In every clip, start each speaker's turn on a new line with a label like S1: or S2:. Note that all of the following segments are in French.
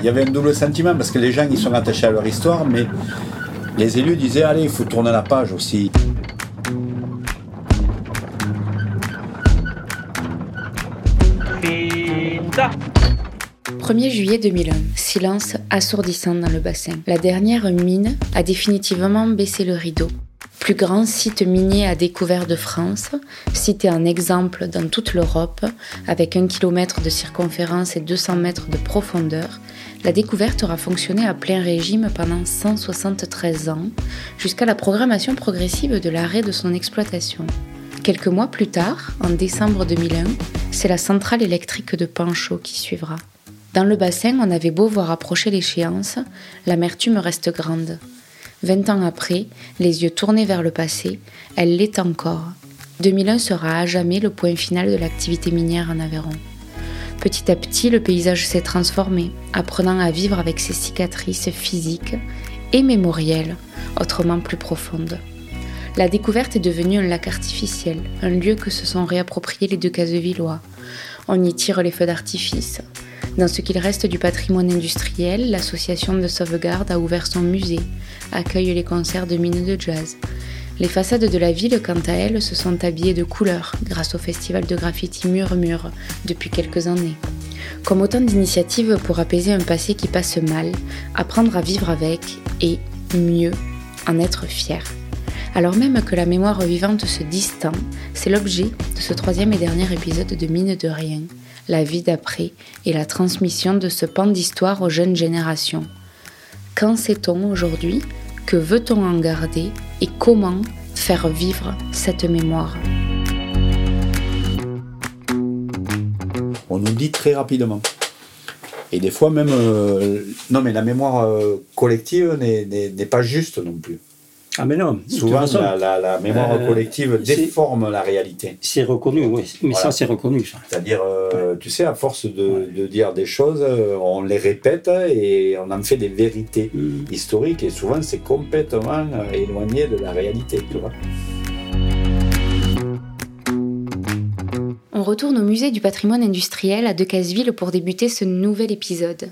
S1: il y avait un double sentiment parce que les gens ils sont attachés à leur histoire, mais les élus disaient allez, il faut tourner la page aussi.
S2: 1er juillet 2001, silence assourdissant dans le bassin. La dernière mine a définitivement baissé le rideau. Plus grand site minier à découvert de France, cité en exemple dans toute l'Europe, avec 1 km de circonférence et 200 mètres de profondeur, la découverte aura fonctionné à plein régime pendant 173 ans, jusqu'à la programmation progressive de l'arrêt de son exploitation. Quelques mois plus tard, en décembre 2001, c'est la centrale électrique de Panchaud qui suivra. Dans le bassin, on avait beau voir approcher l'échéance, l'amertume reste grande. Vingt ans après, les yeux tournés vers le passé, elle l'est encore. 2001 sera à jamais le point final de l'activité minière en Aveyron. Petit à petit, le paysage s'est transformé, apprenant à vivre avec ses cicatrices physiques et mémorielles, autrement plus profondes. La découverte est devenue un lac artificiel, un lieu que se sont réappropriés les deux casevillois. On y tire les feux d'artifice. Dans ce qu'il reste du patrimoine industriel, l'association de sauvegarde a ouvert son musée, accueille les concerts de mines de jazz. Les façades de la ville, quant à elles, se sont habillées de couleurs grâce au festival de graffiti Murmure depuis quelques années. Comme autant d'initiatives pour apaiser un passé qui passe mal, apprendre à vivre avec et, mieux, en être fier. Alors même que la mémoire vivante se distend, c'est l'objet de ce troisième et dernier épisode de Mine de Rien, la vie d'après et la transmission de ce pan d'histoire aux jeunes générations. Qu'en sait-on aujourd'hui Que veut-on en garder Et comment faire vivre cette mémoire?
S1: On nous dit très rapidement. Et des fois même, euh, non mais la mémoire euh, collective n'est pas juste non plus.
S3: Ah mais non,
S1: souvent la, la, mémoire euh, collective déforme la réalité.
S3: C'est reconnu, oui, mais ça c'est reconnu.
S1: C'est-à-dire, euh, tu sais, à force de, de, dire des choses, euh, on les répète et on en fait des vérités mm. historiques et souvent c'est complètement éloigné de la réalité, tu vois.
S2: On retourne au musée du patrimoine industriel à Decazeville pour débuter ce nouvel épisode.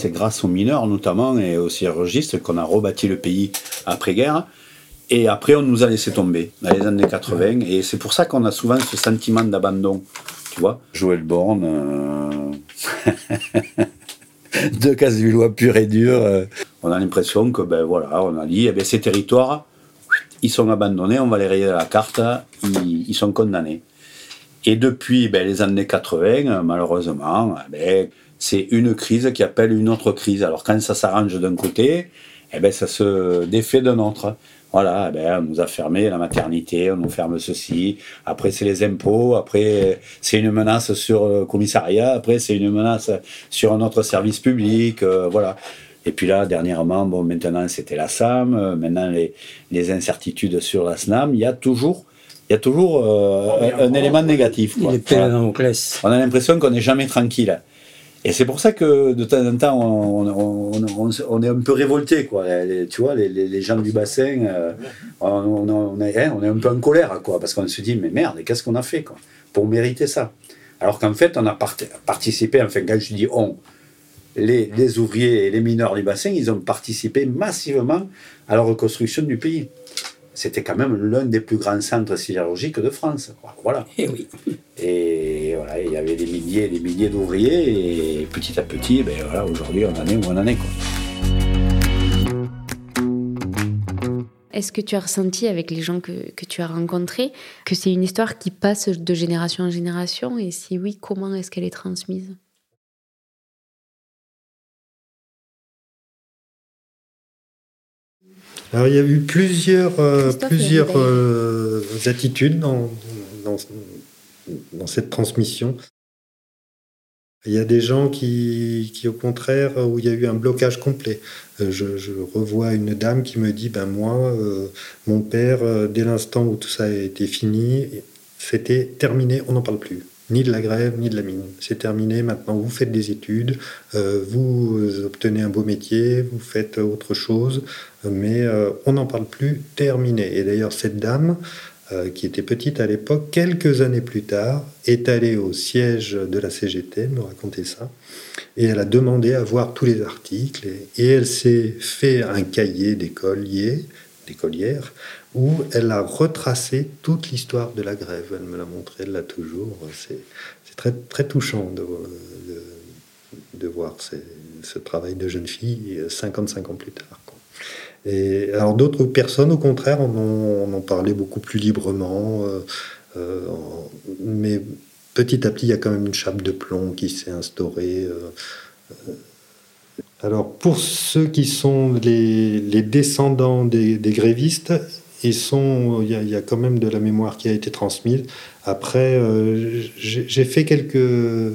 S1: C'est grâce aux mineurs notamment et aux chirurgistes qu'on a rebâti le pays après-guerre. Et après, on nous a laissé tomber dans les années 80. Et c'est pour ça qu'on a souvent ce sentiment d'abandon. Tu vois Joël Borne, euh... deux casse-villois pur et dur. Euh. On a l'impression que, ben voilà, on a dit, eh ben, ces territoires, ils sont abandonnés, on va les rayer de la carte, ils, sont condamnés. Et depuis ben, les années 80, malheureusement, eh ben, c'est une crise qui appelle une autre crise. Alors quand ça s'arrange d'un côté, eh ben, ça se défait d'un autre. Voilà, eh ben, on nous a fermé la maternité, on nous ferme ceci, après c'est les impôts, après c'est une menace sur le commissariat, après c'est une menace sur un autre service public, euh, voilà. Et puis là, dernièrement, bon, maintenant c'était la SAM, euh, maintenant les, les, incertitudes sur la SNAM, il y a toujours, il y a toujours euh, un, élément négatif. Quoi. On a l'impression qu'on n'est jamais tranquille. Et c'est pour ça que de temps en temps, on, est un peu révolté, quoi. tu vois, les, gens du bassin, euh, on, est, hein, on est un peu en colère, quoi, parce qu'on se dit, mais merde, qu'est-ce qu'on a fait, quoi, pour mériter ça? Alors qu'en fait, on a participé, enfin, quand je dis on, les, les, ouvriers et les mineurs du bassin, ils ont participé massivement à la reconstruction du pays c'était quand même l'un des plus grands centres sidérurgiques de France. Voilà.
S3: Et eh oui.
S1: Et voilà, il y avait des milliers et des milliers d'ouvriers, et petit à petit, ben voilà, aujourd'hui, on en est où on en est.
S2: Est-ce que tu as ressenti avec les gens que, que tu as rencontrés que c'est une histoire qui passe de génération en génération? Et si oui, comment est-ce qu'elle est transmise?
S4: Alors il y a eu plusieurs, euh, plusieurs euh, attitudes dans, dans, cette transmission. Il y a des gens qui, qui, au contraire, où il y a eu un blocage complet. Euh, je, je, revois une dame qui me dit, ben moi, mon père, dès l'instant où tout ça a été fini, c'était terminé, on n'en parle plus ni de la grève, ni de la mine. C'est terminé, maintenant vous faites des études, euh, vous obtenez un beau métier, vous faites autre chose, mais euh, on n'en parle plus, terminé. Et d'ailleurs, cette dame qui était petite à l'époque, quelques années plus tard, est allée au siège de la CGT, me racontait ça, et elle a demandé à voir tous les articles, et, elle s'est fait un cahier d'écolier, d'écolière, où elle a retracé toute l'histoire de la grève. Elle me l'a montré, elle l'a toujours. C'est très, très touchant de, voir ce travail de jeune fille 55 ans plus tard. Et alors d'autres personnes, au contraire, en ont, parlé beaucoup plus librement. Euh, euh, mais petit à petit, il y a quand même une chape de plomb qui s'est instaurée. Euh, alors pour ceux qui sont les, descendants des, grévistes, ils sont, il y, a, quand même de la mémoire qui a été transmise. Après, j'ai fait quelques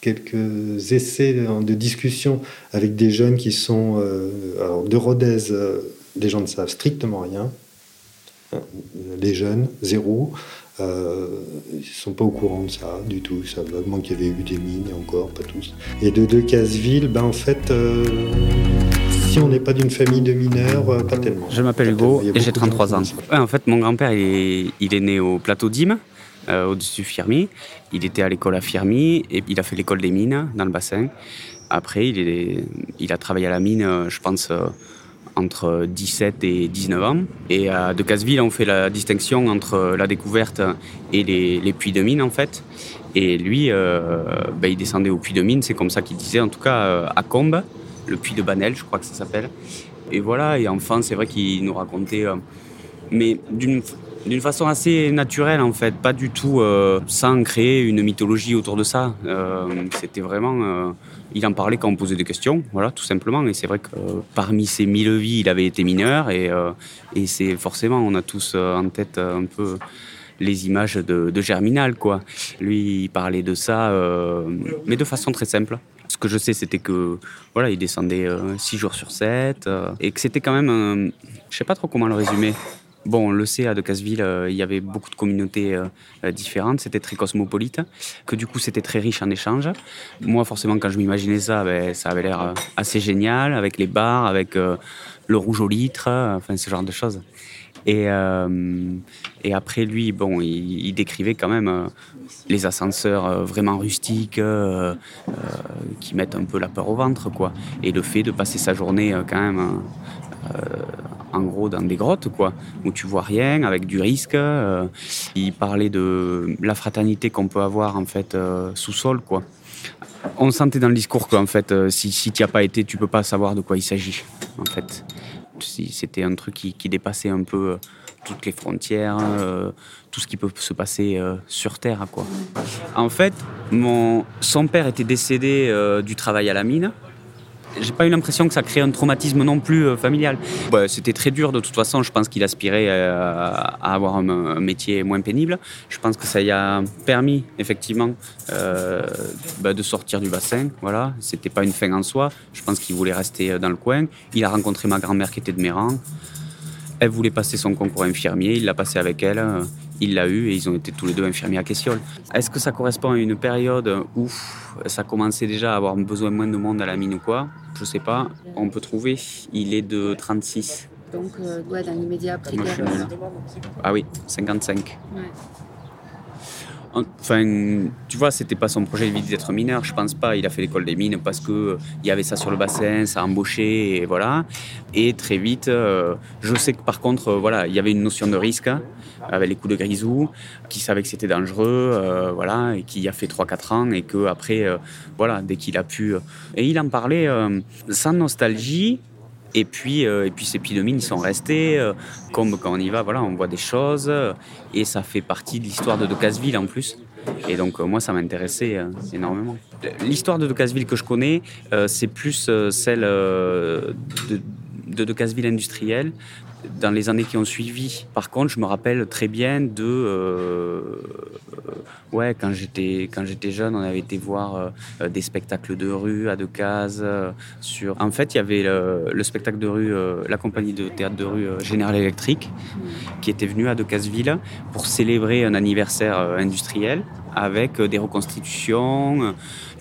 S4: quelques essais de discussion avec des jeunes qui sont alors de Rodez, les gens ne savent strictement rien. Les jeunes, zéro. Euh, ils ne sont pas au courant de ça du tout. Ils savent vaguement qu'il y avait eu des mines, encore, pas tous. Et de deux Casseville, ben en fait, euh, si on n'est pas d'une famille de mineurs, euh, pas tellement.
S5: Je m'appelle Hugo et j'ai 33 ans. en fait, mon grand-père, il, est né au plateau d'Ime, au-dessus de Firmi. Il était à l'école à Firmi et il a fait l'école des mines dans le bassin. Après, il, est, il a travaillé à la mine, je pense entre 17 et 19 ans. Et à Decazeville, on fait la distinction entre la découverte et les, puits de mine, en fait. Et lui, euh, ben, il descendait au puits de mine, c'est comme ça qu'il disait, en tout cas euh, à Combe, le puits de Banel, je crois que ça s'appelle. Et voilà, et enfin, c'est vrai qu'il nous racontait, euh, mais d'une d'une façon assez naturelle en fait, pas du tout sans créer une mythologie autour de ça. C'était vraiment il en parlait quand on posait des questions, voilà, tout simplement. Et c'est vrai que euh, parmi ces mille vies, il avait été mineur. Et, euh, et c'est forcément, on a tous euh, en tête un peu les images de, Germinal, quoi. Lui, il parlait de ça, mais de façon très simple. Ce que je sais, c'était que voilà, il descendait six jours sur 7 et que c'était quand même, je sais pas trop comment le résumer. Bon, on le sait, à Decazeville, euh, il y avait beaucoup de communautés euh, euh, différentes, c'était très cosmopolite, que du coup c'était très riche en échanges. Moi, forcément, quand je m'imaginais ça, ben, ça avait l'air assez génial, avec les bars, avec le rouge au litre, enfin ce genre de choses. Et, et après, lui, bon, il, décrivait quand même les ascenseurs vraiment rustiques qui mettent un peu la peur au ventre, quoi. Et le fait de passer sa journée quand même en gros dans des grottes, quoi, où tu vois rien, avec du risque. Euh, il parlait de la fraternité qu'on peut avoir en fait euh, sous sol, quoi. On sentait dans le discours qu'en fait, euh, si, si tu n'y as pas été, tu peux pas savoir de quoi il s'agit, en fait. C'était un truc qui, qui, dépassait un peu toutes les frontières, tout ce qui peut se passer sur Terre, quoi. En fait, mon, son père était décédé du travail à la mine j'ai pas eu l'impression que ça crée un traumatisme non plus euh, familial. C'était très dur de toute façon. Je pense qu'il aspirait euh, à, avoir un, métier moins pénible. Je pense que ça y a permis effectivement euh, bah, de sortir du bassin. Voilà, c'était pas une fin en soi. Je pense qu'il voulait rester dans le coin. Il a rencontré ma grand-mère qui était de Méran. Elle voulait passer son concours infirmier. Il l'a passé avec elle il l'a eu et ils ont été tous les deux infirmiers à Quessiol. Est-ce que ça correspond à une période où ça commençait déjà à avoir besoin moins de monde à la mine ou quoi? Je sais pas. On peut trouver. Il est de 36.
S2: Donc, euh, dans l'immédiat après
S5: Ah oui, 55. Ouais. Enfin, tu vois, c'était pas son projet de vie d'être mineur, je pense pas. Il a fait l'école des mines parce que euh, il y avait ça sur le bassin, ça embauchait, et voilà. Et très vite, euh, je sais que par contre, euh, voilà, il y avait une notion de risque hein, avec les coups de grisou, qui savait que c'était dangereux, voilà, et qui a fait 3-4 ans, et que après, voilà, dès qu'il a pu. Et il en parlait sans nostalgie, et puis, euh, et puis ces ils sont restés. Euh, comme quand on y va, voilà, on voit des choses. et ça fait partie de l'histoire de Decazeville en plus. Et donc, euh, moi, ça m'intéressait énormément. L'histoire de Decazeville que je connais, c'est plus celle de, de Decazeville industrielle, dans les années qui ont suivi. Par contre, je me rappelle très bien de euh, ouais quand j'étais quand j'étais jeune, on avait été voir euh, des spectacles de rue à Decazes euh, sur. En fait, il y avait le, spectacle de rue, la compagnie de théâtre de rue Général Electric, qui était venue à Decazeville pour célébrer un anniversaire industriel avec des reconstitutions.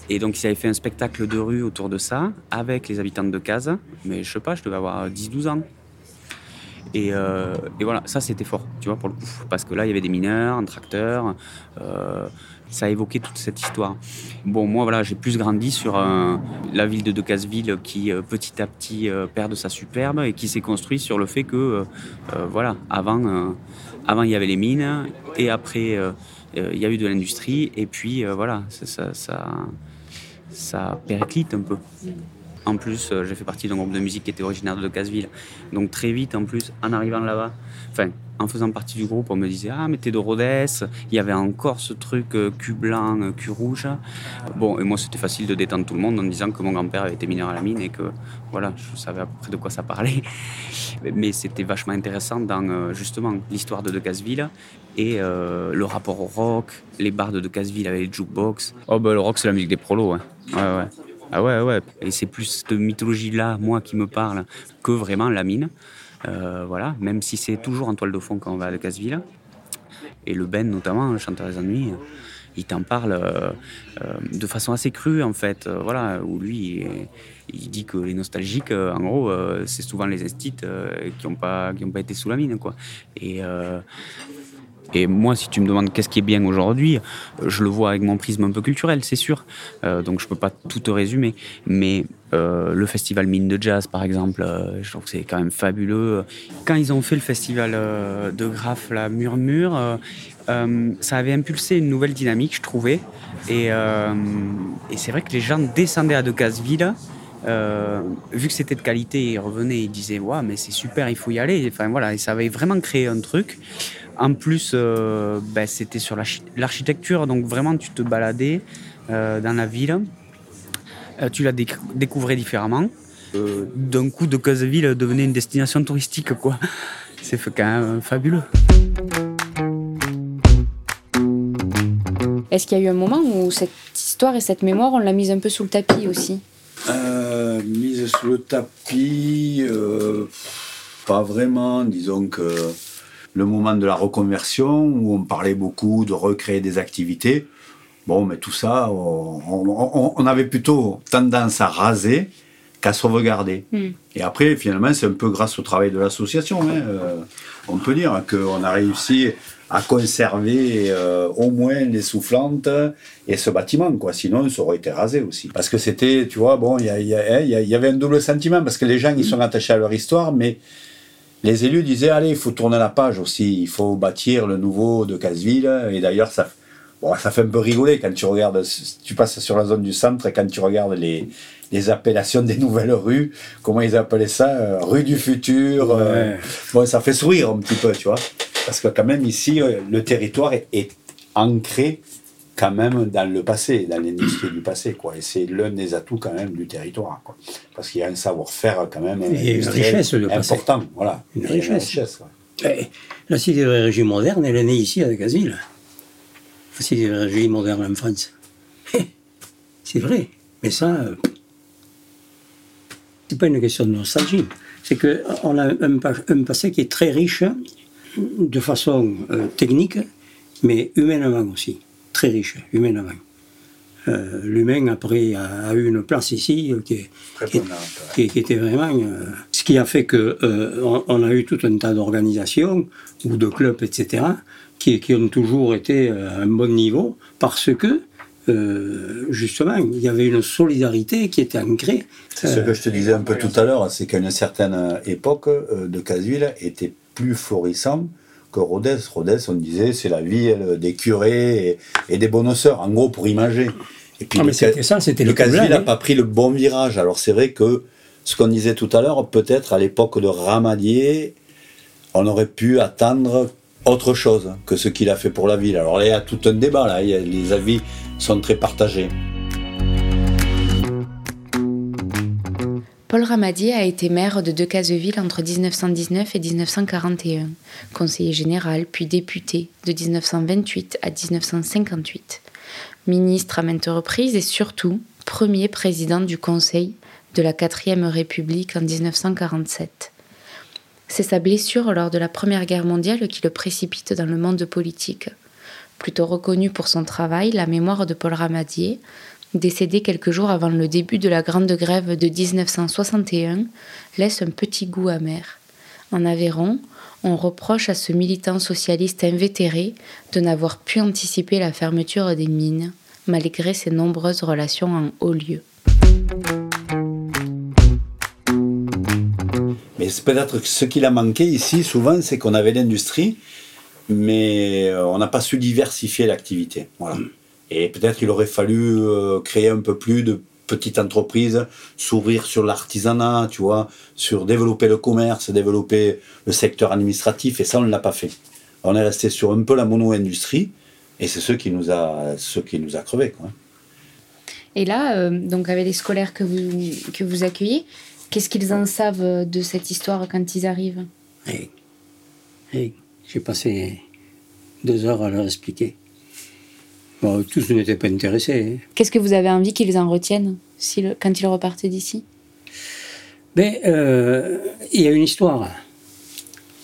S5: Et donc, ils avaient fait un spectacle de rue autour de ça avec les habitants de Decazes. Mais je sais pas, je devais avoir 10-12 ans. Et, et voilà, ça c'était fort, tu vois, pour le coup. Parce que là, il y avait des mineurs, un tracteur ça a évoqué toute cette histoire. Bon, moi, voilà, j'ai plus grandi sur euh, la ville de Decazeville qui, euh, petit à petit, euh, perd de sa superbe et qui s'est construit sur le fait que, voilà, avant, avant, il y avait les mines et après, il y a eu de l'industrie et puis, voilà, ça, ça, ça, périclite un peu. En plus, j'ai fait partie d'un groupe de musique qui était originaire de Decazeville. Donc, très vite, en plus, en arrivant là-bas, enfin, en faisant partie du groupe, on me disait Ah, mais t'es de Rhodes. Il y avait encore ce truc euh, cul blanc, euh, cul rouge. Bon, et moi, c'était facile de détendre tout le monde en disant que mon grand-père avait été mineur à la mine et que voilà, je savais à peu près de quoi ça parlait. Mais c'était vachement intéressant dans euh, justement l'histoire de Decazeville et le rapport au rock, les bars de Decazeville avec les jukebox. Oh, bah, le rock, c'est la musique des prolos. Ouais, ouais. ouais. Ah ouais, ouais. Et c'est plus de mythologie-là, moi, qui me parle, que vraiment la mine. Euh, voilà, même si c'est toujours en toile de fond quand on va à Casville. Et le Ben, notamment, le chanteur des ennuis, il t'en parle euh, euh, de façon assez crue, en fait. voilà, où lui, il, dit que les nostalgiques, en gros, c'est souvent les estites qui n'ont pas, pas été sous la mine, quoi. Et et moi, si tu me demandes qu'est-ce qui est bien aujourd'hui, je le vois avec mon prisme un peu culturel, c'est sûr. Euh, donc je peux pas tout te résumer. Mais euh, le festival Mine de Jazz, par exemple, euh, je trouve que c'est quand même fabuleux. Quand ils ont fait le festival de Graff, la Murmure, ça avait impulsé une nouvelle dynamique, je trouvais. Et, c'est vrai que les gens descendaient à Decazeville. Euh, vu que c'était de qualité, ils revenaient, ils disaient ouais mais c'est super, il faut y aller. Enfin voilà, et ça avait vraiment créé un truc. En plus, euh, ben, c'était sur l'architecture, donc vraiment tu te baladais euh, dans la ville, euh, tu la découvrais différemment. D'un coup, de Causeville devenait une destination touristique, quoi. C'est quand même fabuleux.
S2: Est-ce qu'il y a eu un moment où cette histoire et cette mémoire, on l'a mise un peu sous le tapis aussi?
S1: Mise sous le tapis, pas vraiment. Disons que le moment de la reconversion où on parlait beaucoup de recréer des activités. Bon, mais tout ça, on, avait plutôt tendance à raser qu'à sauvegarder. Hmm. Et après, finalement, c'est un peu grâce au travail de l'association. Hein, euh, on peut dire qu'on a réussi à conserver euh, au moins les soufflantes et ce bâtiment, quoi. Sinon, ça aurait été rasé aussi. Parce que c'était, tu vois, bon, il y, y, avait un double sentiment, parce que les gens, ils sont attachés à leur histoire, mais les élus disaient allez, il faut tourner la page aussi, il faut bâtir le nouveau de Casville. Et d'ailleurs, ça, ça fait un peu rigoler quand tu regardes, tu passes sur la zone du centre et quand tu regardes les, les appellations des nouvelles rues, comment ils appelaient ça, euh, rue du futur. Euh, bon, ça fait sourire un petit peu, tu vois. Parce que quand même ici, euh, le territoire est ancré quand même dans le passé, dans l'industrie du passé, quoi. Et c'est l'un des atouts quand même du territoire, quoi. Parce qu'il y a un savoir-faire quand même
S3: une richesse de
S1: important, voilà.
S3: Une richesse. Eh, la sidérurgie moderne, elle est née ici à Casville. La sidérurgie moderne en France. Eh, c'est vrai, mais ça, euh, c'est pas une question de nostalgie. C'est qu'on a un, passé qui est très riche de façon euh, technique, mais humainement aussi très riche, humainement. Euh, L'humain, après, a, eu une place ici euh, qui, qui, était vraiment. Euh, ce qui a fait qu'on euh, on a eu tout un tas d'organisations ou de clubs, etc., qui, ont toujours été à un bon niveau parce que. justement, il y avait une solidarité qui était ancrée.
S1: C'est ce que je te disais un peu tout à l'heure, c'est qu'à une certaine époque, de Casville était plus florissant que Rodez. Rodez, on disait, c'est la ville des curés et, des bonnes sœurs, en gros, pour imager.
S3: Et puis, ah, mais c'était ça, c'était
S1: le, le n'a pas pris le bon virage. Alors, c'est vrai que ce qu'on disait tout à l'heure, peut-être à l'époque de Ramadier, on aurait pu attendre autre chose que ce qu'il a fait pour la ville. Alors là, il y a tout un débat, là, les avis sont très partagés.
S2: Paul Ramadier a été maire de Decazeville entre 1919 et 1941, conseiller général puis député de 1928 à 1958, ministre à maintes reprises et surtout premier président du Conseil de la 4 République en 1947. C'est sa blessure lors de la Première Guerre mondiale qui le précipite dans le monde politique. Plutôt reconnu pour son travail, la mémoire de Paul Ramadier décédé quelques jours avant le début de la Grande Grève de 1961, laisse un petit goût amer. En Aveyron, on reproche à ce militant socialiste invétéré de n'avoir pu anticiper la fermeture des mines, malgré ses nombreuses relations en haut lieu.
S1: Mais peut-être que ce qu'il a manqué ici, souvent, c'est qu'on avait l'industrie, mais euh, on n'a pas su diversifier l'activité. Voilà. Et peut-être qu'il aurait fallu euh, créer un peu plus de petites entreprises, s'ouvrir sur l'artisanat, tu vois, sur développer le commerce, développer le secteur administratif, et ça, on ne l'a pas fait. On est resté sur un peu la mono-industrie, et c'est ce qui nous a, ce qui nous a crevé. Quoi.
S2: Et là, euh, donc avec les scolaires que vous, que vous accueillez, qu'est-ce qu'ils en savent de cette histoire quand ils arrivent?
S3: Hey. Hey. J'ai passé deux heures à leur expliquer. Bon, tous n'étaient pas intéressés. Hein.
S2: Qu'est-ce que vous avez envie qu'ils en retiennent si le, quand ils repartent d'ici?
S3: Ben, euh, il y a une histoire.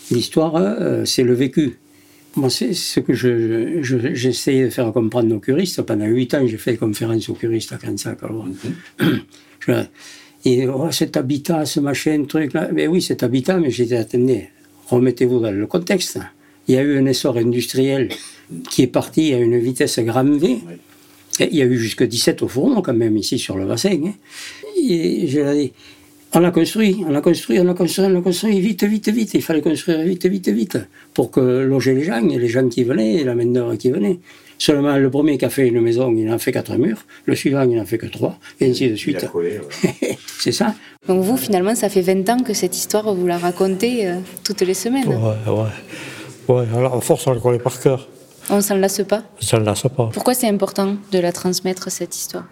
S3: L'histoire, euh, c'est le vécu. Moi, c'est ce que je, je, j'essaie de faire comprendre aux curistes. Pendant huit ans, j'ai fait conférence aux curistes à Cansac. Alors, mm-hmm. et oh, cet habitat, ce machin, truc là. Ben oui, cet habitat, mais j'ai dit, attendez, remettez-vous dans le contexte. Il y a eu un essor industriel qui est parti à une vitesse grand V. il y a eu jusque 17 au fourneau quand même ici sur le bassin. Hein. Et je dit, on a construit, on a construit, on a construit, on a construit, vite, vite, vite. Il fallait construire vite, vite, vite, pour que loger les gens, les gens qui venaient, et la main d'œuvre qui venait. Seulement, le premier qui a fait une maison, il en fait quatre murs. Le suivant, il n'en fait que trois, et ainsi de suite. C'est ça.
S2: Donc vous, finalement, ça fait 20 ans que cette histoire, vous la racontez euh, toutes les semaines.
S6: Ouais, ouais. Ouais, alors, à force, on la connaît par cœur.
S2: On s'en lasse pas
S6: On s'en lasse pas.
S2: Pourquoi c'est important de la transmettre, cette histoire?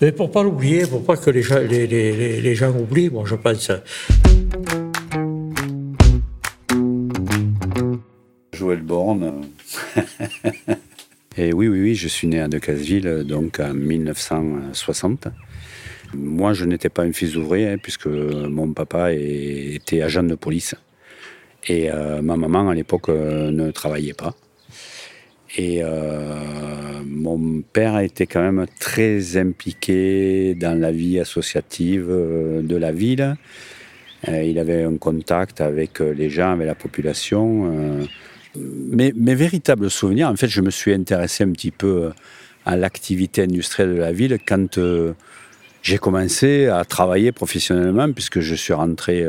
S6: Mais Pour pas l'oublier, pour pas que les gens, les, les, les gens oublient, moi je pense.
S1: Joël Borne. Et oui, oui, oui, je suis né à Decazeville, donc en 1960. Moi, je n'étais pas un fils d'ouvrier, hein, puisque mon papa était agent de police. Et euh, ma maman, à l'époque, euh, ne travaillait pas. Et euh, mon père était quand même très impliqué dans la vie associative euh, de la ville. Euh, il avait un contact avec les gens, avec la population. Mes, mes, véritables souvenirs, en fait, je me suis intéressé un petit peu à l'activité industrielle de la ville quand j'ai commencé à travailler professionnellement, puisque je suis rentré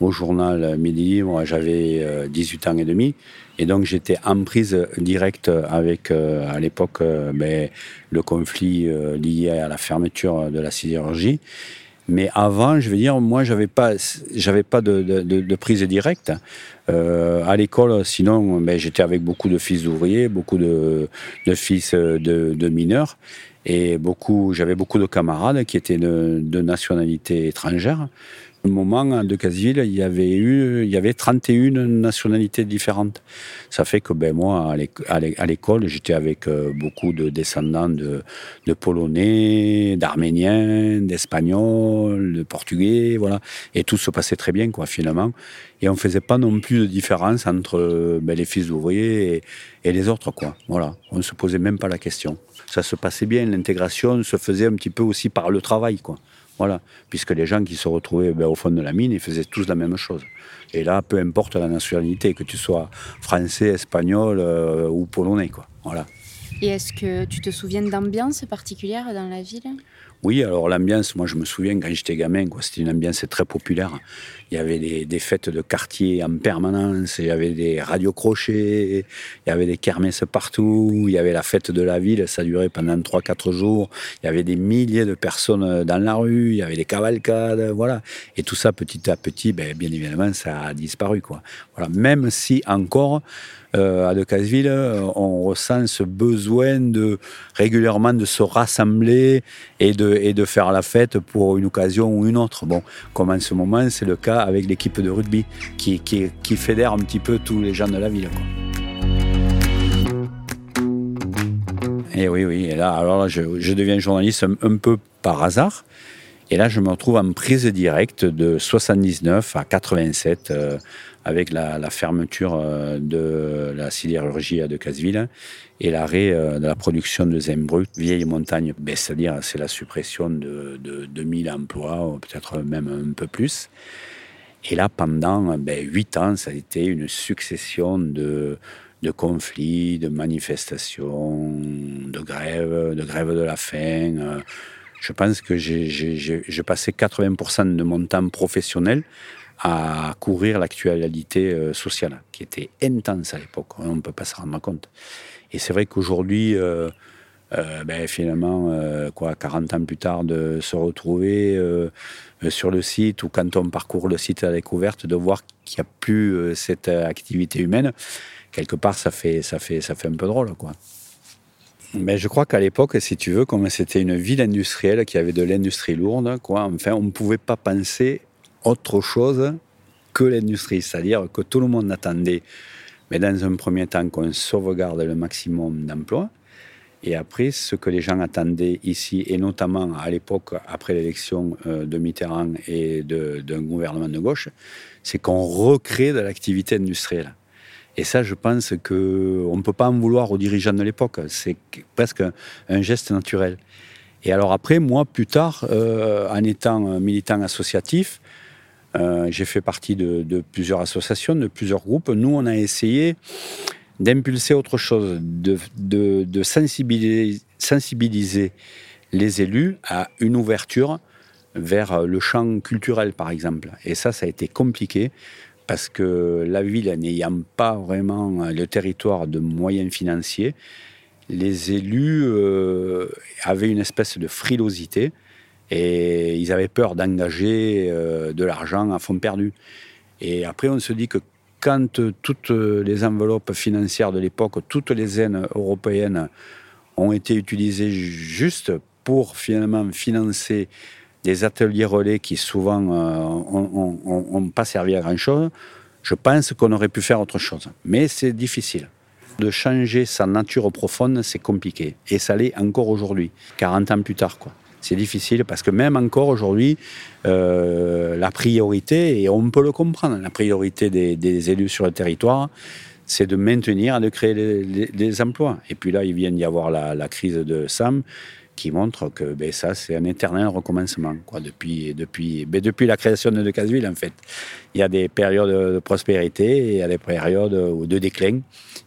S1: au journal Midi Moi, j'avais 18 ans et demi. Et donc j'étais en prise directe avec, euh, à l'époque, euh, ben, le conflit euh, lié à la fermeture de la sidérurgie. Mais avant, je veux dire, moi, j'avais pas, j'avais pas de, de, de, prise directe. à l'école, sinon, ben, j'étais avec beaucoup de fils d'ouvriers, beaucoup de, fils de, mineurs, et beaucoup, j'avais beaucoup de camarades qui étaient de, nationalité étrangère moment, de Casville, il y avait eu, il y avait 31 nationalités différentes. Ça fait que ben moi, à l'école, j'étais avec euh, beaucoup de descendants de, Polonais, d'Arméniens, d'Espagnols, de Portugais, voilà. Et tout se passait très bien, quoi, finalement. Et on faisait pas non plus de différence entre ben, les fils d'ouvriers et, les autres, quoi. Voilà. On se posait même pas la question. Ça se passait bien, l'intégration se faisait un petit peu aussi par le travail, quoi. Voilà, puisque les gens qui se retrouvaient ben, au fond de la mine, ils faisaient tous la même chose. Et là, peu importe la nationalité, que tu sois français, espagnol euh, ou polonais.
S2: Et est-ce que tu te souviens d'ambiance particulière dans la ville?
S1: Oui, alors l'ambiance, moi je me souviens quand j'étais gamin, c'était une ambiance très populaire. Il y avait des, fêtes de quartier en permanence, il y avait des radios crochets, il y avait des kermesses partout, il y avait la fête de la ville, ça durait pendant 3-4 jours, il y avait des milliers de personnes dans la rue, il y avait des cavalcades, voilà. Et tout ça petit à petit, ben, bien évidemment, ça a disparu. Quoi. Voilà. Même si encore, euh, à Decazeville, on ressent ce besoin de régulièrement de se rassembler et de, et de faire la fête pour une occasion ou une autre. Bon, comme en ce moment, c'est le cas avec l'équipe de rugby qui, qui, fédère un petit peu tous les gens de la ville. Et oui, oui. Et là, alors je, je deviens journaliste un, peu par hasard. Et là, je me retrouve en prise directe de 79 à 87 avec la, fermeture euh, de la sidérurgie de Casville et l'arrêt euh, de la production de Zembrut, vieille montagne, c'est-à-dire c'est la suppression de, de, 2000 emplois, peut-être même un peu plus. Et là, pendant ben, huit ans, ça a été une succession de, conflits, de manifestations, de grèves, de grèves de la faim. Euh, je pense que j'ai passé 80% de mon temps professionnel à courir l'actualité euh, sociale, qui était intense à l'époque. On ne peut pas se rendre compte. Et c'est vrai qu'aujourd'hui, euh, ben, finalement, quoi, 40 ans plus tard, de se retrouver sur le site ou quand on parcourt le site à la découverte, de voir qu'il n'y a plus cette activité humaine, quelque part, ça fait, ça fait, ça fait un peu drôle, quoi. Mais je crois qu'à l'époque, si tu veux, comme c'était une ville industrielle qui avait de l'industrie lourde, quoi, enfin, on ne pouvait pas penser autre chose que l'industrie. C'est-à-dire que tout le monde attendait, mais dans un premier temps, qu'on sauvegarde le maximum d'emplois. Et après, ce que les gens attendaient ici, et notamment à l'époque, après l'élection euh, de Mitterrand et d'un gouvernement de gauche, c'est qu'on recrée de l'activité industrielle. Et ça, je pense qu'on ne peut pas en vouloir aux dirigeants de l'époque. C'est presque un geste naturel. Et alors après, moi, plus tard, euh, en étant militant associatif, euh, j'ai fait partie de, plusieurs associations, de plusieurs groupes. Nous, on a essayé d'impulser autre chose, de, sensibiliser, les élus à une ouverture vers le champ culturel, par exemple. Et ça, ça a été compliqué parce que la ville n'ayant pas vraiment le territoire de moyens financiers, les élus euh, avaient une espèce de frilosité et ils avaient peur d'engager euh, de l'argent à fond perdu. Et après, on se dit que quand toutes les enveloppes financières de l'époque, toutes les aides européennes ont été utilisées juste pour finalement financer des ateliers relais qui souvent n'ont euh, pas servi à grand-chose, je pense qu'on aurait pu faire autre chose. Mais c'est difficile. De changer sa nature profonde, c'est compliqué. Et ça l'est encore aujourd'hui, 40 ans plus tard. quoi. C'est difficile parce que même encore aujourd'hui, euh, la priorité, et on peut le comprendre, la priorité des, élus sur le territoire, c'est de maintenir, de créer des, emplois. Et puis là, il vient d'y avoir la, crise de Sam qui montre que ben, ça, c'est un éternel recommencement, quoi, depuis, depuis, ben, depuis la création de Decazeville, en fait. Il y a des périodes de prospérité et il y a des périodes de déclin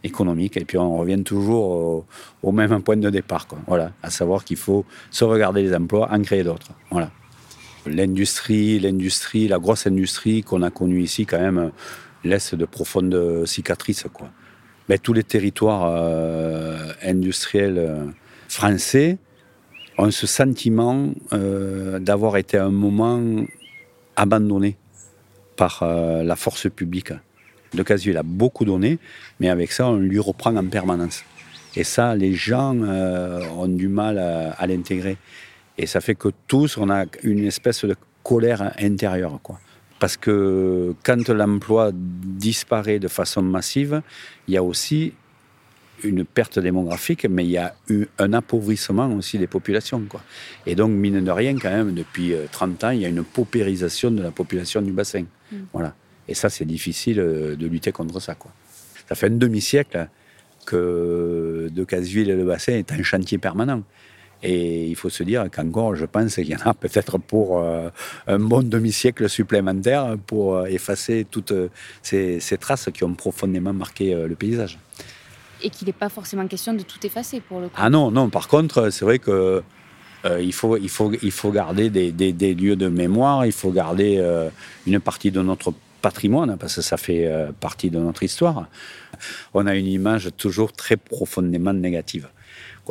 S1: économique, et puis on revient toujours au, même point de départ, quoi. Voilà, à savoir qu'il faut sauvegarder les emplois, en créer d'autres. Voilà. L'industrie, l'industrie, la grosse industrie qu'on a connue ici, quand même, laisse de profondes cicatrices, quoi. Mais tous les territoires euh, industriels euh, français, ont ce sentiment euh, d'avoir été à un moment abandonné par euh, la force publique. De Casuel a beaucoup donné, mais avec ça, on lui reprend en permanence. Et ça, les gens euh, ont du mal à, l'intégrer. Et ça fait que tous, on a une espèce de colère intérieure. Quoi. Parce que quand l'emploi disparaît de façon massive, il y a aussi une perte démographique, mais il y a eu un appauvrissement aussi des populations. Quoi. Et donc, mine de rien, quand même, depuis 30 euh, ans, il y a une paupérisation de la population du bassin. Mm. Voilà. Et ça, c'est difficile euh, de lutter contre ça. Quoi. Ça fait un demi-siècle que de Caseville et le bassin est un chantier permanent. Et il faut se dire qu'encore, je pense qu'il y en a peut-être pour euh, un bon demi-siècle supplémentaire pour effacer toutes ces, ces, traces qui ont profondément marqué le paysage
S2: et qu'il n'est pas forcément question de tout effacer pour le coup.
S1: Ah non, non. Par contre, c'est vrai que euh, il, faut, il, faut, il faut garder des, des, lieux de mémoire, il faut garder euh, une partie de notre patrimoine, parce que ça fait euh, partie de notre histoire. On a une image toujours très profondément négative.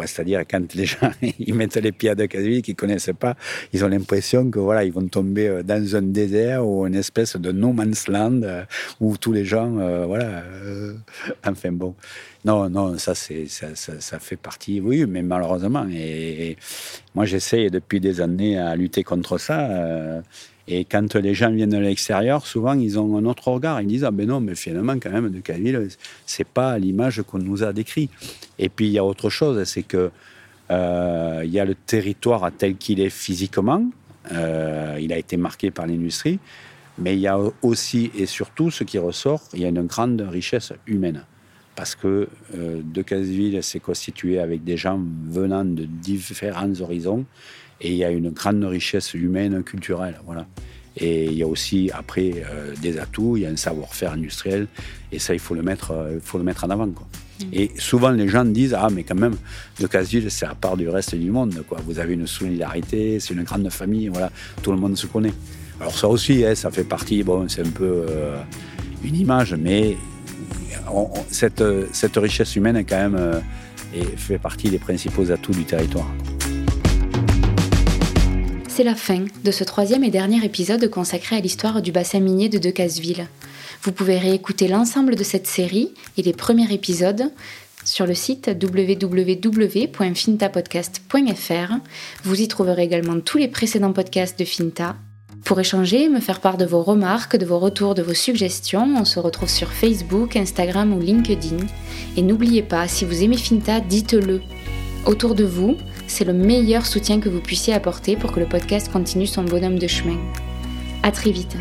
S1: C'est-à-dire quand les gens ils mettent les pieds à de Casville qu'ils ne connaissent pas, ils ont l'impression que voilà, ils vont tomber euh, dans un désert ou une espèce de no man's land euh, où tous les gens, euh, voilà, enfin bon. Non, non, ça, c'est, ça, fait partie, oui, mais malheureusement. Et, moi, j'essaie depuis des années à lutter contre ça. Et quand les gens viennent de l'extérieur, souvent ils ont un autre regard. Ils disent Ah ben non, mais finalement, quand même, de Calville, c'est pas l'image qu'on nous a décrit. Et puis il y a autre chose, c'est que euh, il y a le territoire tel qu'il est physiquement. Euh, il a été marqué par l'industrie. Mais il y a aussi et surtout ce qui ressort, il y a une grande richesse humaine. Parce que euh, De Casville s'est constitué avec des gens venant de différents horizons et il y a une grande richesse humaine, culturelle. Voilà. Et il y a aussi, après, euh, des atouts, il y a un savoir-faire industriel, et ça, il faut le mettre, euh, faut le mettre en avant. Quoi. Mm. Et souvent, les gens disent Ah, mais quand même, de Casville, c'est à part du reste du monde. Quoi. Vous avez une solidarité, c'est une grande famille, voilà, tout le monde se connaît. Alors, ça aussi, hein, ça fait partie, bon, c'est un peu euh, une image, mais cette, cette, richesse humaine, est quand même, et fait partie des principaux atouts du territoire
S2: c'est la fin de ce troisième et dernier épisode consacré à l'histoire du bassin minier de Decazeville. Vous pouvez réécouter l'ensemble de cette série et les premiers épisodes sur le site www.fintapodcast.fr. Vous y trouverez également tous les précédents podcasts de Finta. Pour échanger, me faire part de vos remarques, de vos retours, de vos suggestions, on se retrouve sur Facebook, Instagram ou LinkedIn. Et n'oubliez pas, si vous aimez Finta, dites-le. Autour de vous, c'est le meilleur soutien que vous puissiez apporter pour que le podcast continue son bonhomme de chemin. À très vite.